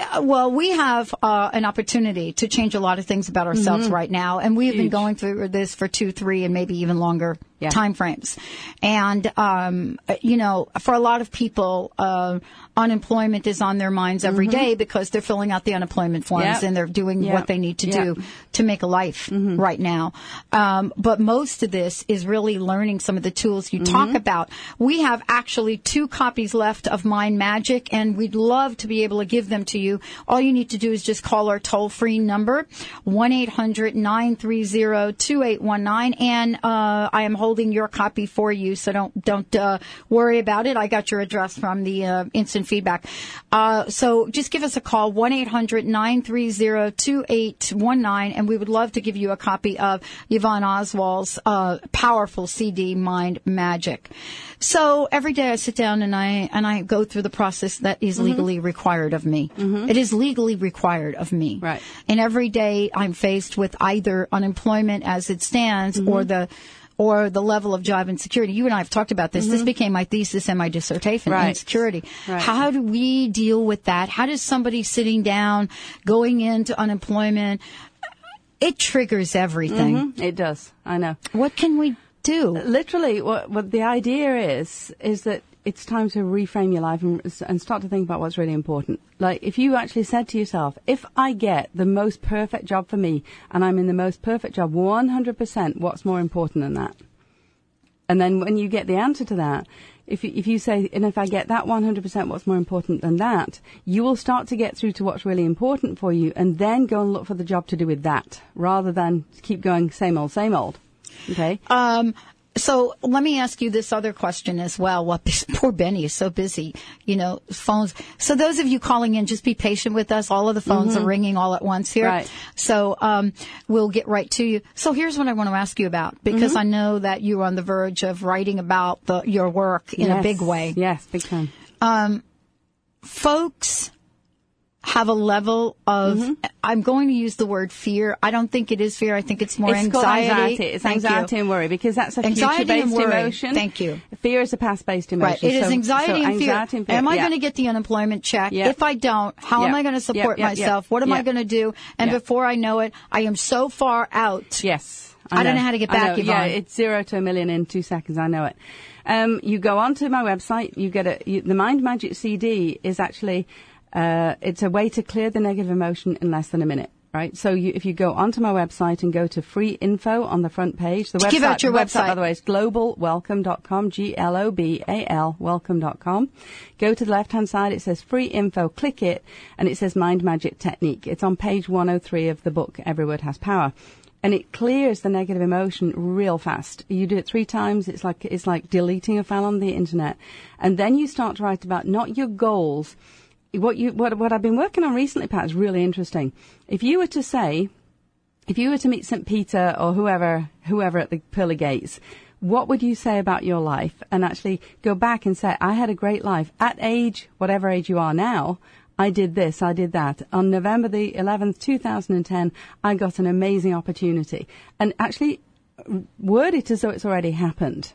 Uh, Well, we have uh, an opportunity to change a lot of things about ourselves Mm-hmm. right now, and we have been going through this for two, three, and maybe even longer Yeah. time frames. And um, you know, for a lot of people, uh, unemployment is on their minds every day because they're filling out the unemployment forms Mm-hmm. Yep. and they're doing Yep. what they need to Yep. Mm-hmm. do to make a life right now. Um, but most of this is really learning some of the tools you Mm-hmm. talk about. We have actually two copies left of Mind Magic, and we'd love to be able to give them to you. All you need to do is just call our toll free number, 1 800 930 2819. And uh, I am holding your copy for you, so don't, don't uh, worry about it. I got your address from the uh, instant feedback. Uh, so just give us a call, 1 800 930 2819, and we would love to give you a copy of Yvonne Oswald's uh, powerful CD, Mind Magic. So every day I sit down and I and I go through the process that is Mm-hmm. legally required of me. It is legally required of me. Right. And every day I'm faced with either unemployment as it stands Mm-hmm. or the or the level of job insecurity. You and I have talked about this. This became my thesis and my dissertation, Mm-hmm. Right. insecurity. Right. How do we deal with that? How does somebody sitting down, going into unemployment, it triggers everything. Mhm. It does. I know. What can we do? literally what, what the idea is is that it's time to reframe your life and, and start to think about what's really important like if you actually said to yourself if i get the most perfect job for me and i'm in the most perfect job 100% what's more important than that and then when you get the answer to that if you, if you say, and if I get that 100%, what's more important than that, you will start to get through to what's really important for you and then go and look for the job to do with that rather than keep going same old, same old. Okay? Um, so let me ask you this other question as well. What poor Benny is so busy, you know, phones. So those of you calling in, just be patient with us. All of the phones are ringing all at once here. Mm-hmm. Right. So um, we'll get right to you. So here's what I want to ask you about because Mm-hmm. I know that you're on the verge of writing about the, your work in a big way. Yes, big time. Um, folks have a level of I'm going to use the word fear. I don't think it is fear. I think it's more Mm-hmm. it's anxiety. anxiety. It's Thank you. and worry because that's a anxiety future-based worry. emotion. Thank you. Fear is a past-based emotion. Right. It is So- anxiety, so and, fear. and fear. Am I yeah. going to get the unemployment check? Yeah. If I don't, how am I going to support myself? What am I going to do? And Yeah. before I know it, I am so far out. Yes. I don't know how to get back. Yeah, it's zero to a million in two seconds. I know it. Um, you go onto my website. You get a you, the Mind Magic CD is actually uh, it's a way to clear the negative emotion in less than a minute. right? So you, if you go onto my website and go to free info on the front page, the website, Give out your the website. by the way, is globalwelcome.com, G-L-O-B-A-L, welcome.com. Go to the left-hand side, it says free info, click it, and it says mind magic technique. It's on page 103 of the book, Every Word Has Power. And it clears the negative emotion real fast. You do it three times, it's like, it's like deleting a file on the internet. And then you start to write about not your goals, what you what what I've been working on recently, Pat, is really interesting. If you were to say, if you were to meet St. Peter or whoever whoever at the pearly gates, what would you say about your life? And actually go back and say, I had a great life at age whatever age you are now. I did this, I did that. On November the 11th, 2010, I got an amazing opportunity. And actually word it as though it's already happened.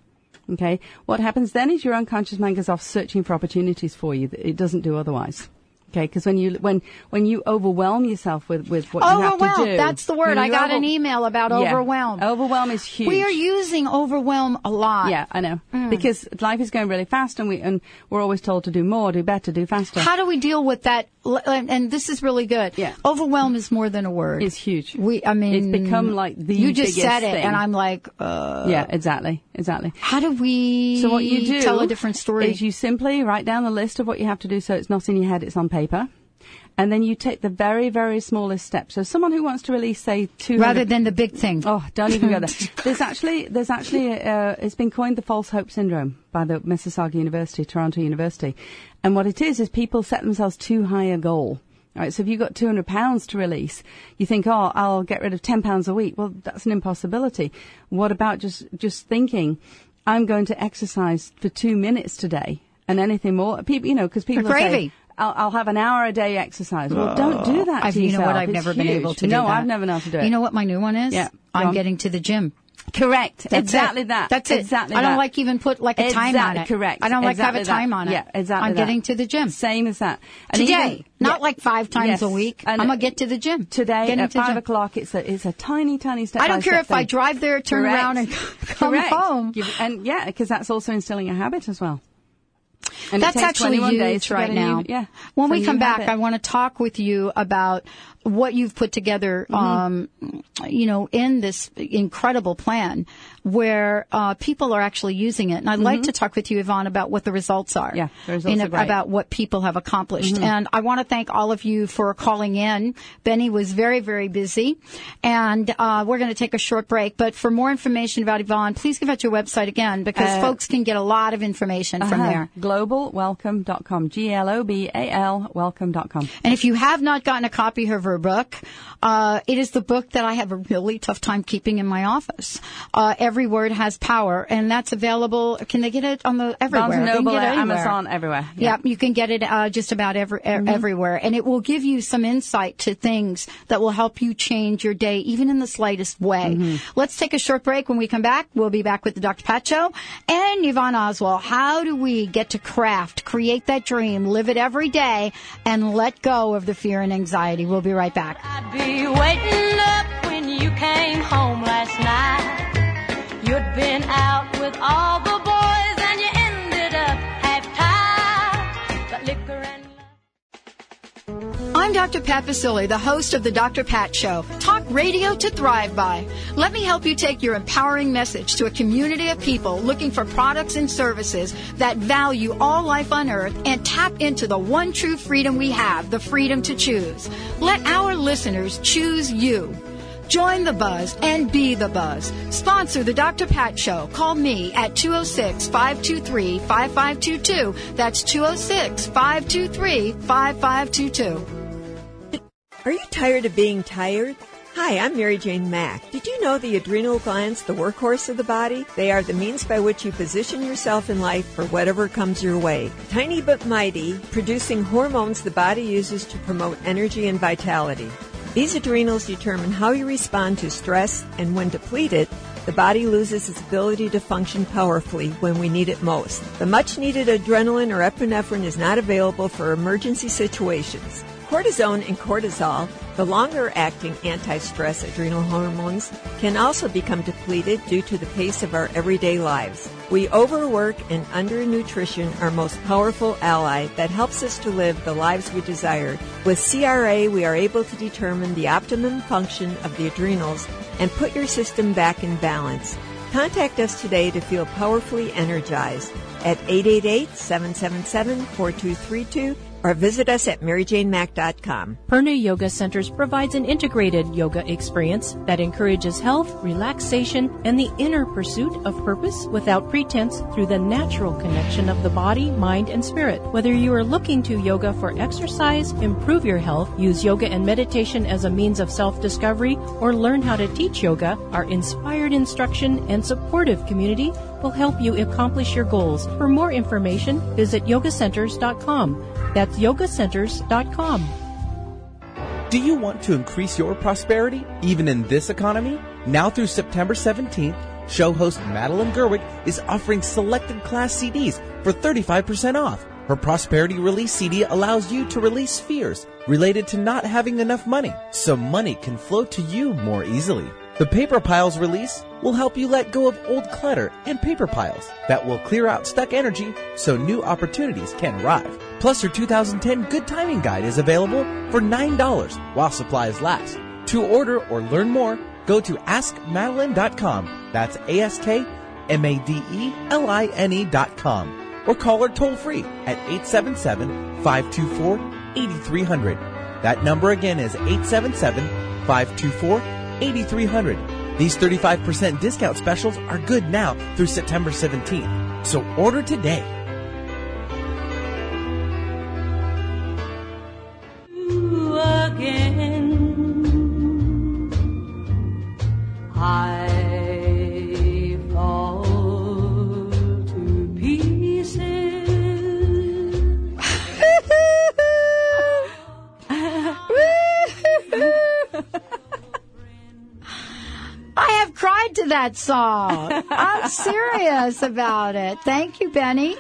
Okay. What happens then is your unconscious mind goes off searching for opportunities for you it doesn't do otherwise. Okay, because when you when when you overwhelm yourself with with what you have to do, That's the word. I got over- an email about Yeah. overwhelm. Overwhelm is huge. We are using overwhelm a lot. Yeah, I know. Mm. Because life is going really fast, and we and we're always told to do more, do better, do faster. How do we deal with that? And this is really good. Yeah. Overwhelm is more than a word. It's huge. We, I mean, It's become like the You just said it, thing. and I'm like, uh, yeah, exactly, exactly. How do we? So what you do tell a different story? is you simply write down the list of what you have to do, so it's not in your head; it's on paper. And then you take the very, very smallest step. So someone who wants to release, say, two Rather than the big thing. Oh, don't even go there. There's actually, there's actually, uh, it's been coined the false hope syndrome by the Mississauga University, Toronto University. And what it is, is people set themselves too high a goal. All right, so if you've got 200 pounds to release, you think, oh, I'll get rid of 10 pounds a week. Well, that's an impossibility. What about just, just thinking, I'm going to exercise for two minutes today and anything more? People, you know, because people say, gravy. I'll, I'll have an hour a day exercise. Well, don't do that I've, you know what? I've It's never been able to do No. I've never known how to do it. You know what my new one is? Yeah, I'm on. getting to the gym. Correct. That's exactly it. that. That's it. Exactly I don't that. like even put like a time on it. Correct. I don't like exactly have a time that. on it. Yeah, exactly. I'm that. getting to the gym. Same as that. And Today, even- not yeah. like five times Yes. a week. And I'm gonna get to the gym today Getting at to five gym. o'clock. It's a it's a tiny tiny step. I don't care if I drive there, turn Correct. around, and come Correct. home. And yeah, because that's also instilling a habit as well. And That's actually 21 huge days right get a new- now. yeah. When So we come back, it. I want to talk with you about what you've put together, Mm-hmm. um, you know, in this incredible plan where uh, people are actually using it. And I'd like to talk with you, Yvonne, about what the results are. Mm-hmm. Yeah, the results in-. About what people have accomplished. Mhm. And I want to thank all of you for calling in. Benny was very, very busy. And uh, we're going to take a short break. But for more information about Yvonne, please give out your website again because Uh, folks can get a lot of information from Uh-huh. there. Globalwelcome.com. G L O B A L welcome.com. And if you have not gotten a copy of her book, uh, it is the book that I have a really tough time keeping in my office. Uh, Every word has power, and that's available. Can they get it on the everywhere? Barnes and They can Noble, get it anywhere. Amazon, everywhere. Yeah. you can get it uh, just about every, Mhm. everywhere, and it will give you some insight to things that will help you change your day, even in the slightest way. Mm-hmm. Let's take a short break. When we come back, we'll be back with the Dr. Pat Show and Yvonne Oswald. How do we get to craft, create that dream, live it every day, and let go of the fear and anxiety? We'll be right back. be waiting up when you came home last night. You'd been out with all the boys and you ended up half. But liquor and I'm Dr. Pat Baccili, the host of the Dr. Pat Show. Talk radio to thrive by. Let me help you take your empowering message to a community of people looking for products and services that value all life on earth and tap into the one true freedom we have, the freedom to choose. Let our listeners choose you. Join the buzz and be the buzz. Sponsor the Dr. Pat Show. Call me at 206 523 5522. That's 206 523 5522. Are you tired of being tired? Hi, I'm Mary Jane Mack. Did you know the adrenal glands, the workhorse of the body? They are the means by which you position yourself in life for whatever comes your way. Tiny but mighty, producing hormones the body uses to promote energy and vitality. These adrenals determine how you respond to stress, and when depleted, the body loses its ability to function powerfully when we need it most. The much needed adrenaline or epinephrine is not available for emergency situations. Cortisone and cortisol, the longer acting anti stress adrenal hormones, can also become depleted due to the pace of our everyday lives. We overwork and undernutrition our most powerful ally that helps us to live the lives we desire. With CRA, we are able to determine the optimum function of the adrenals and put your system back in balance. Contact us today to feel powerfully energized at 888-777-4232 or visit us at maryjanemack.com. Purna Yoga Centers provides an integrated yoga experience that encourages health, relaxation, and the inner pursuit of purpose without pretense through the natural connection of the body, mind, and spirit. Whether you are looking to yoga for exercise, improve your health, use yoga and meditation as a means of self-discovery, or learn how to teach yoga, our inspired instruction and supportive community will help you accomplish your goals. For more information, visit yogacenters.com. That's yogacenters.com. Do you want to increase your prosperity, even in this economy? Now through September 17th, show host Madeline Gerwick is offering selected class CDs for 35% off. Her Prosperity Release CD allows you to release fears related to not having enough money, so money can flow to you more easily. The Paper Piles release will help you let go of old clutter and paper piles that will clear out stuck energy so new opportunities can arrive. Plus, her 2010 Good Timing Guide is available for $9 while supplies last. To order or learn more, go to askmadeline.com. That's A-S-K-M-A-D-E-L-I-N-E dot com. Or call her toll free at 877-524-8300. That number again is 877-524-8300. These 35% discount specials are good now through September 17th. So order today. That song. I'm serious about it. Thank you, Benny.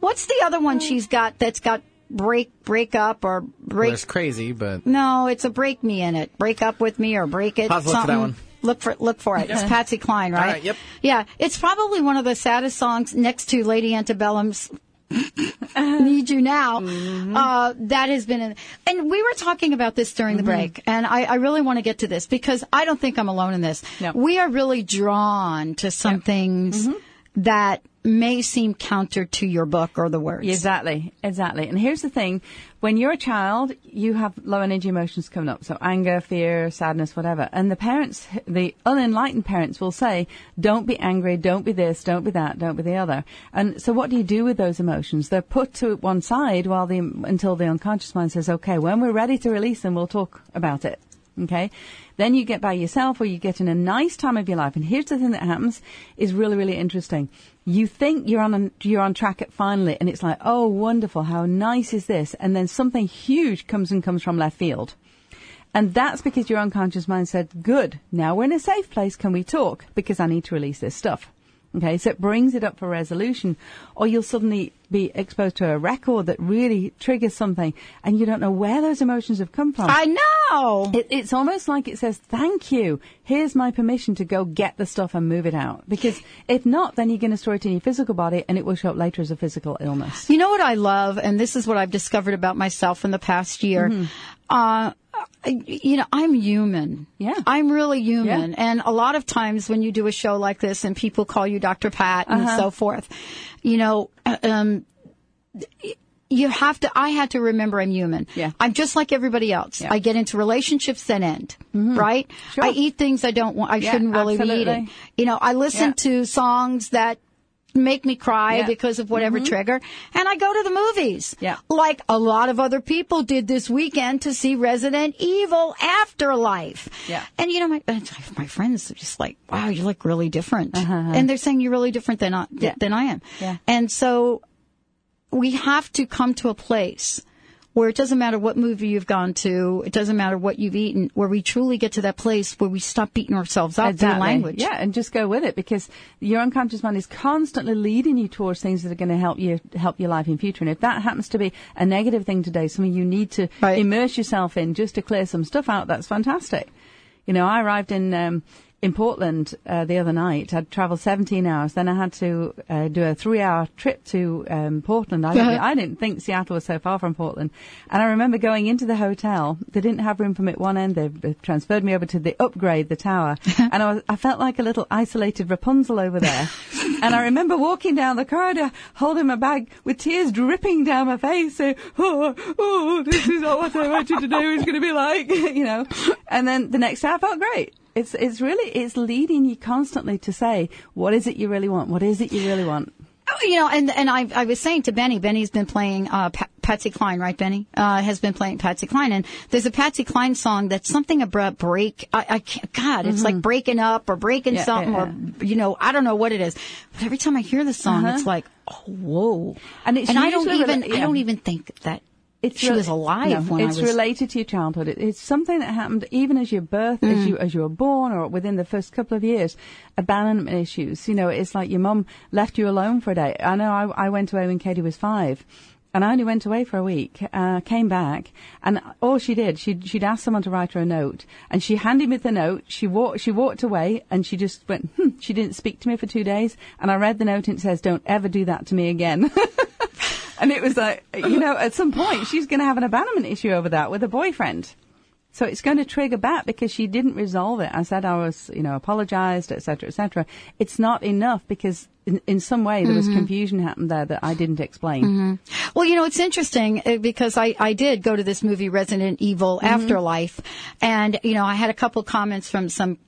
What's the other one she's got that's got break break up or Well, break there's crazy, but No, it's a break me in it. Break up with me or break it. I'll look for that one. Look for look for it. It's Patsy Cline, right? All right, yep. Yeah, it's probably one of the saddest songs next to Lady Antebellum's "Need You Now." Mm-hmm. Uh, that has been, an, and we were talking about this during Mm-hmm. the break, and I, I really want to get to this because I don't think I'm alone in this. We are really drawn to some things Mm-hmm. that may seem counter to your book or the words. Exactly, exactly. And here's the thing: when you're a child, you have low energy emotions coming up, so anger, fear, sadness, whatever. And the parents, the unenlightened parents, will say, "Don't be angry, don't be this, don't be that, don't be the other." And so, what do you do with those emotions? They're put to one side while the until the unconscious mind says, "Okay, when we're ready to release them, we'll talk about it." Okay. Then you get by yourself or you get in a nice time of your life. And here's the thing that happens is really, really interesting. You think you're on, a, you're on track at finally and it's like, oh, wonderful. How nice is this? And then something huge comes and comes from left field. And that's because your unconscious mind said, good. Now we're in a safe place. Can we talk? Because I need to release this stuff. Okay, so it brings it up for resolution, or you'll suddenly be exposed to a record that really triggers something, and you don't know where those emotions have come from. I know. It, it's almost like it says, "Thank you. Here's my permission to go get the stuff and move it out." Because if not, then you're going to store it in your physical body, and it will show up later as a physical illness. You know what I love, and this is what I've discovered about myself in the past year. Mm-hmm. Uh, you know, I'm human. Yeah. I'm really human. And a lot of times when you do a show like this and people call you Dr. Pat and Uh-huh. so forth, you know, um, you have to, I had to remember I'm human. Yeah. I'm just like everybody else. Yeah. I get into relationships that end, right? Sure. I eat things I don't want, I Yeah, shouldn't really be absolutely. eating. You know, I listen Yeah. to songs that make me cry Yeah. because of whatever Mhm. trigger, and I go to the movies. Yeah. Like a lot of other people did this weekend to see Resident Evil Afterlife. Yeah. And you know, my my friends are just like, "Wow, you look really different," Uh-huh. and they're saying you're really different than I, Yeah. than I am. Yeah. And so we have to come to a place where it doesn't matter what movie you've gone to, it doesn't matter what you've eaten, where we truly get to that place where we stop beating ourselves up through language. Yeah, and just go with it because your unconscious mind is constantly leading you towards things that are going to help you help your life in future. And if that happens to be a negative thing today, something you need to immerse yourself in just to clear some stuff out, that's fantastic. You know, I arrived in um, in Portland uh, the other night. I'd travelled 17 hours. Then I had to uh, do a three-hour trip to um, Portland. I, didn't, I didn't think Seattle was so far from Portland. And I remember going into the hotel. They didn't have room for me at one end. They, transferred me over to the upgrade, the tower. and I, was, I felt like a little isolated Rapunzel over there. and I remember walking down the corridor, holding my bag with tears dripping down my face, saying, "Oh, oh, this is not what I wanted to do. It's going to be like, you know." And then the next day, I felt great. It's it's really it's leading you constantly to say what is it you really want? What is it you really want? Oh, You know, and and I I was saying to Benny, Benny's been playing uh, Pa- Patsy Cline, right? Benny uh, has been playing Patsy Cline, and there's a Patsy Cline song that's something about break. I, I can't, God, it's like breaking up or breaking Yeah, something, yeah, or you know, I don't know what it is. But every time I hear the song, Uh-huh. it's like, oh, whoa, And it's I don't even I don't even think that It's she re- was alive no, when it's I was. related to your childhood. It, it's something that happened even as your birth, Mm. as you as you were born, or within the first couple of years. Abandonment issues. You know, it's like your mum left you alone for a day. I know. I, I went away when Katie was five. And I only went away for a week, uh, came back, and all she did, she'd, she'd asked someone to write her a note, and she handed me the note, she walked, she walked away, and she just went, hmm, she didn't speak to me for two days, and I read the note and it says, don't ever do that to me again. And it was like, you know, at some point she's going to have an abandonment issue over that with a boyfriend. So it's going to trigger back because she didn't resolve it. I said I was, you know, apologized, et cetera, et cetera. It's not enough because in, in some way there was Mhm. confusion happened there that I didn't explain. Mhm. Well, you know, it's interesting uh, because I, I did go to this movie Resident Evil Mhm. Afterlife and, you know, I had a couple comments from some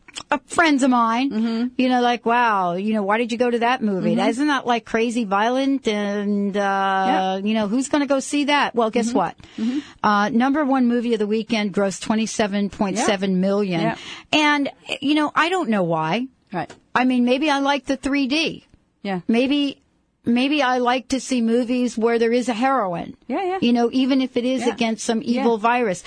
friends of mine, you know, like, wow, you know, why did you go to that movie? Mhm. Isn't that like crazy violent? And, uh, you know, who's going to go see that? Well, guess Mhm. what? Uh, number one movie of the weekend grossed twenty-seven point seven million, Yeah. And, you know, I don't know why. Right. I mean, maybe I like the 3D. Yeah. Maybe maybe I like to see movies where there is a heroine. Yeah, yeah. You know, even if it is Yeah. against some evil Yeah. virus.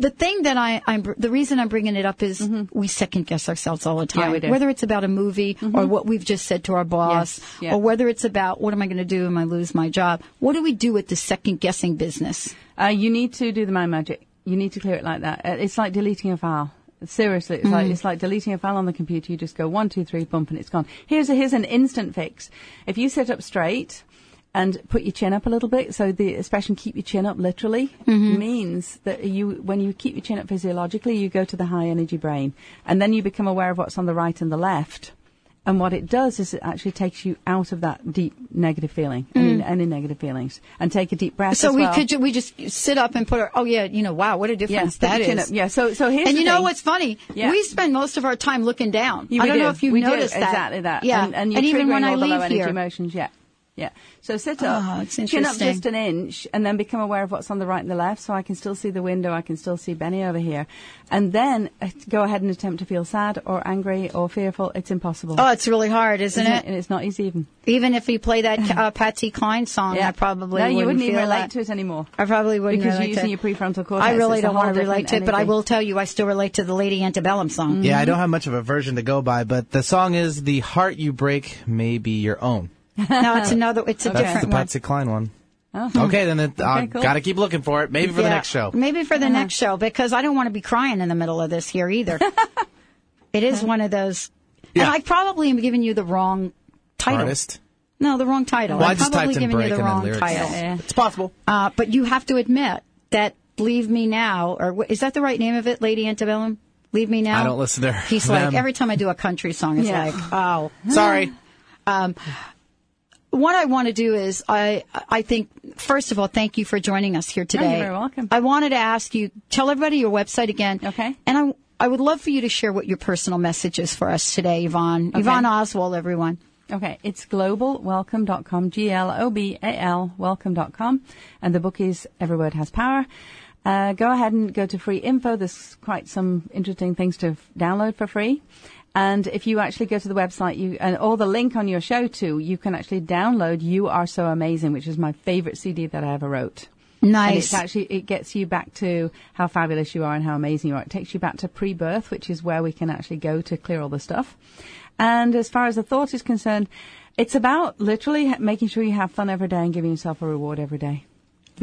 The thing that I, I'm, the reason I'm bringing it up is we second guess ourselves all the Mm-hmm. Yeah, time. do. Whether it's about a movie or what we've just said to our boss, Yes, yeah. or whether it's about what am I going to do when I lose my job. What do we do with the second guessing business? Uh, you need to do the mind magic. You need to clear it like that. Uh, It's like deleting a file. Seriously, it's like Mm. it's like deleting a file on the computer. You just go one, two, three, bump, and it's gone. Here's a, here's an instant fix. If you sit up straight and put your chin up a little bit, so the expression "keep your chin up" literally Mhm. means that you when you keep your chin up physiologically, you go to the high energy brain, and then you become aware of what's on the right and the left. And what it does is it actually takes you out of that deep negative feeling, any, Mm. any negative feelings, and take a deep breath. So we well. could ju- we just sit up and put our oh yeah you know wow what a difference your that is. Yeah, so so here's and you know thing. what's funny Yeah. we spend most of our time looking down Yeah, I don't do. know if you noticed that exactly that. yeah and, and you're even when I leave here emotions. Yeah, yeah. So sit up, Oh, chin up just an inch, and then become aware of what's on the right and the left. So I can still see the window. I can still see Benny over here, and then uh, go ahead and attempt to feel sad or angry or fearful. It's impossible. oh it's really hard isn't, it And it's not easy even. even if we play that uh, Patsy Cline song Yeah. I probably no, you wouldn't wouldn't even relate that. to it anymore. I probably wouldn't because relate you're using to your prefrontal cortex. I really It's don't want to relate to different it, but I will tell you, I still relate to the Lady Antebellum song. Yeah, I don't have much of a version to go by, but the song is "The Heart You Break May Be Your Own." No, it's another. It's a different one. That's different the one. Patsy Cline one. Oh. Okay, then it, I cool. got to keep looking for it. Maybe for the next show. Maybe for the Uh-huh. next show because I don't want to be crying in the middle of this here either. it is one of those. And I probably am giving you the wrong title. Artist. No, the wrong title. Well, I I'm just probably typed in giving you the wrong title. Yeah. It's possible. Uh, but you have to admit that "Leave Me Now" or wh- is that the right name of it, Lady Antebellum? "Leave Me Now." I don't listen to her. He's them. like every time I do a country song, it's Yeah. like, oh, Sorry. Um, what I want to do is, I, I think, first of all, thank you for joining us here today. you're very welcome. I wanted to ask you, tell everybody your website again. Okay. And I, I would love for you to share what your personal message is for us today, Yvonne. Okay. Yvonne Oswald, everyone. Okay, it's globalwelcome.com, G-L-O-B-A-L, welcome.com, and the book is Every Word Has Power. Uh, go ahead and go to free info. There's quite some interesting things to download for free. And if you actually go to the website, you and all the link on your show too, you can actually download "You Are So Amazing," which is my favorite CD that I ever wrote. Nice. And it's actually, it gets you back to how fabulous you are and how amazing you are. It takes you back to pre-birth, which is where we can actually go to clear all the stuff. And as far as the thought is concerned, it's about literally making sure you have fun every day and giving yourself a reward every day.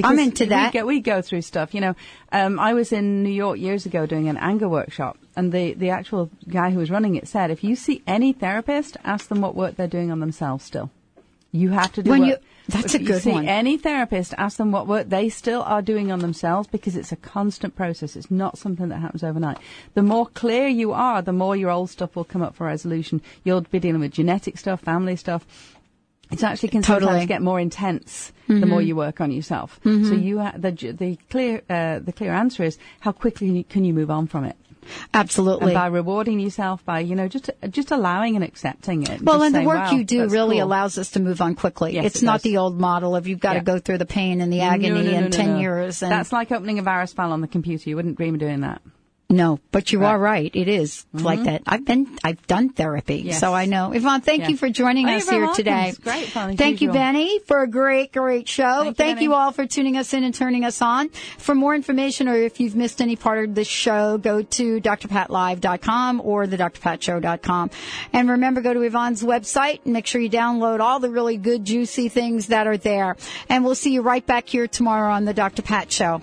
I'm into we that. Go, we go through stuff, you know. Um, I was in New York years ago doing an anger workshop, and the, the actual guy who was running it said, if you see any therapist, ask them what work they're doing on themselves still. You have to do When work. you- that's if a you good see one. Any therapist, ask them what work they still are doing on themselves because it's a constant process. It's not something that happens overnight. The more clear you are, the more your old stuff will come up for resolution. You'll be dealing with genetic stuff, family stuff. It's actually can Totally. sometimes get more intense the more you work on yourself. Mhm. So you ha- the the clear uh, the clear answer is how quickly can you move on from it. Absolutely. And by rewarding yourself, by you know just just allowing and accepting it. Well, Just and the work "Wow, you do really cool." allows us to move on quickly. Yes, it's it not does. the old model of you've got to go through the pain and the agony No, no, no, in no, 10 no. years. And That's like opening a virus file on the computer. You wouldn't dream of doing that. No, but you Right. are right. It is like Mhm. that. I've been, I've done therapy, Yes. so I know. Yvonne, thank Yeah. you for joining Oh, us here welcome. today. It's great Thank you. Benny, for a great, great show. Thank Thank, you, you all for tuning us in and turning us on. For more information or if you've missed any part of this show, go to drpatlive.com or the drpatshow.com. And remember, go to Yvonne's website and make sure you download all the really good, juicy things that are there. And we'll see you right back here tomorrow on the Dr. Pat Show.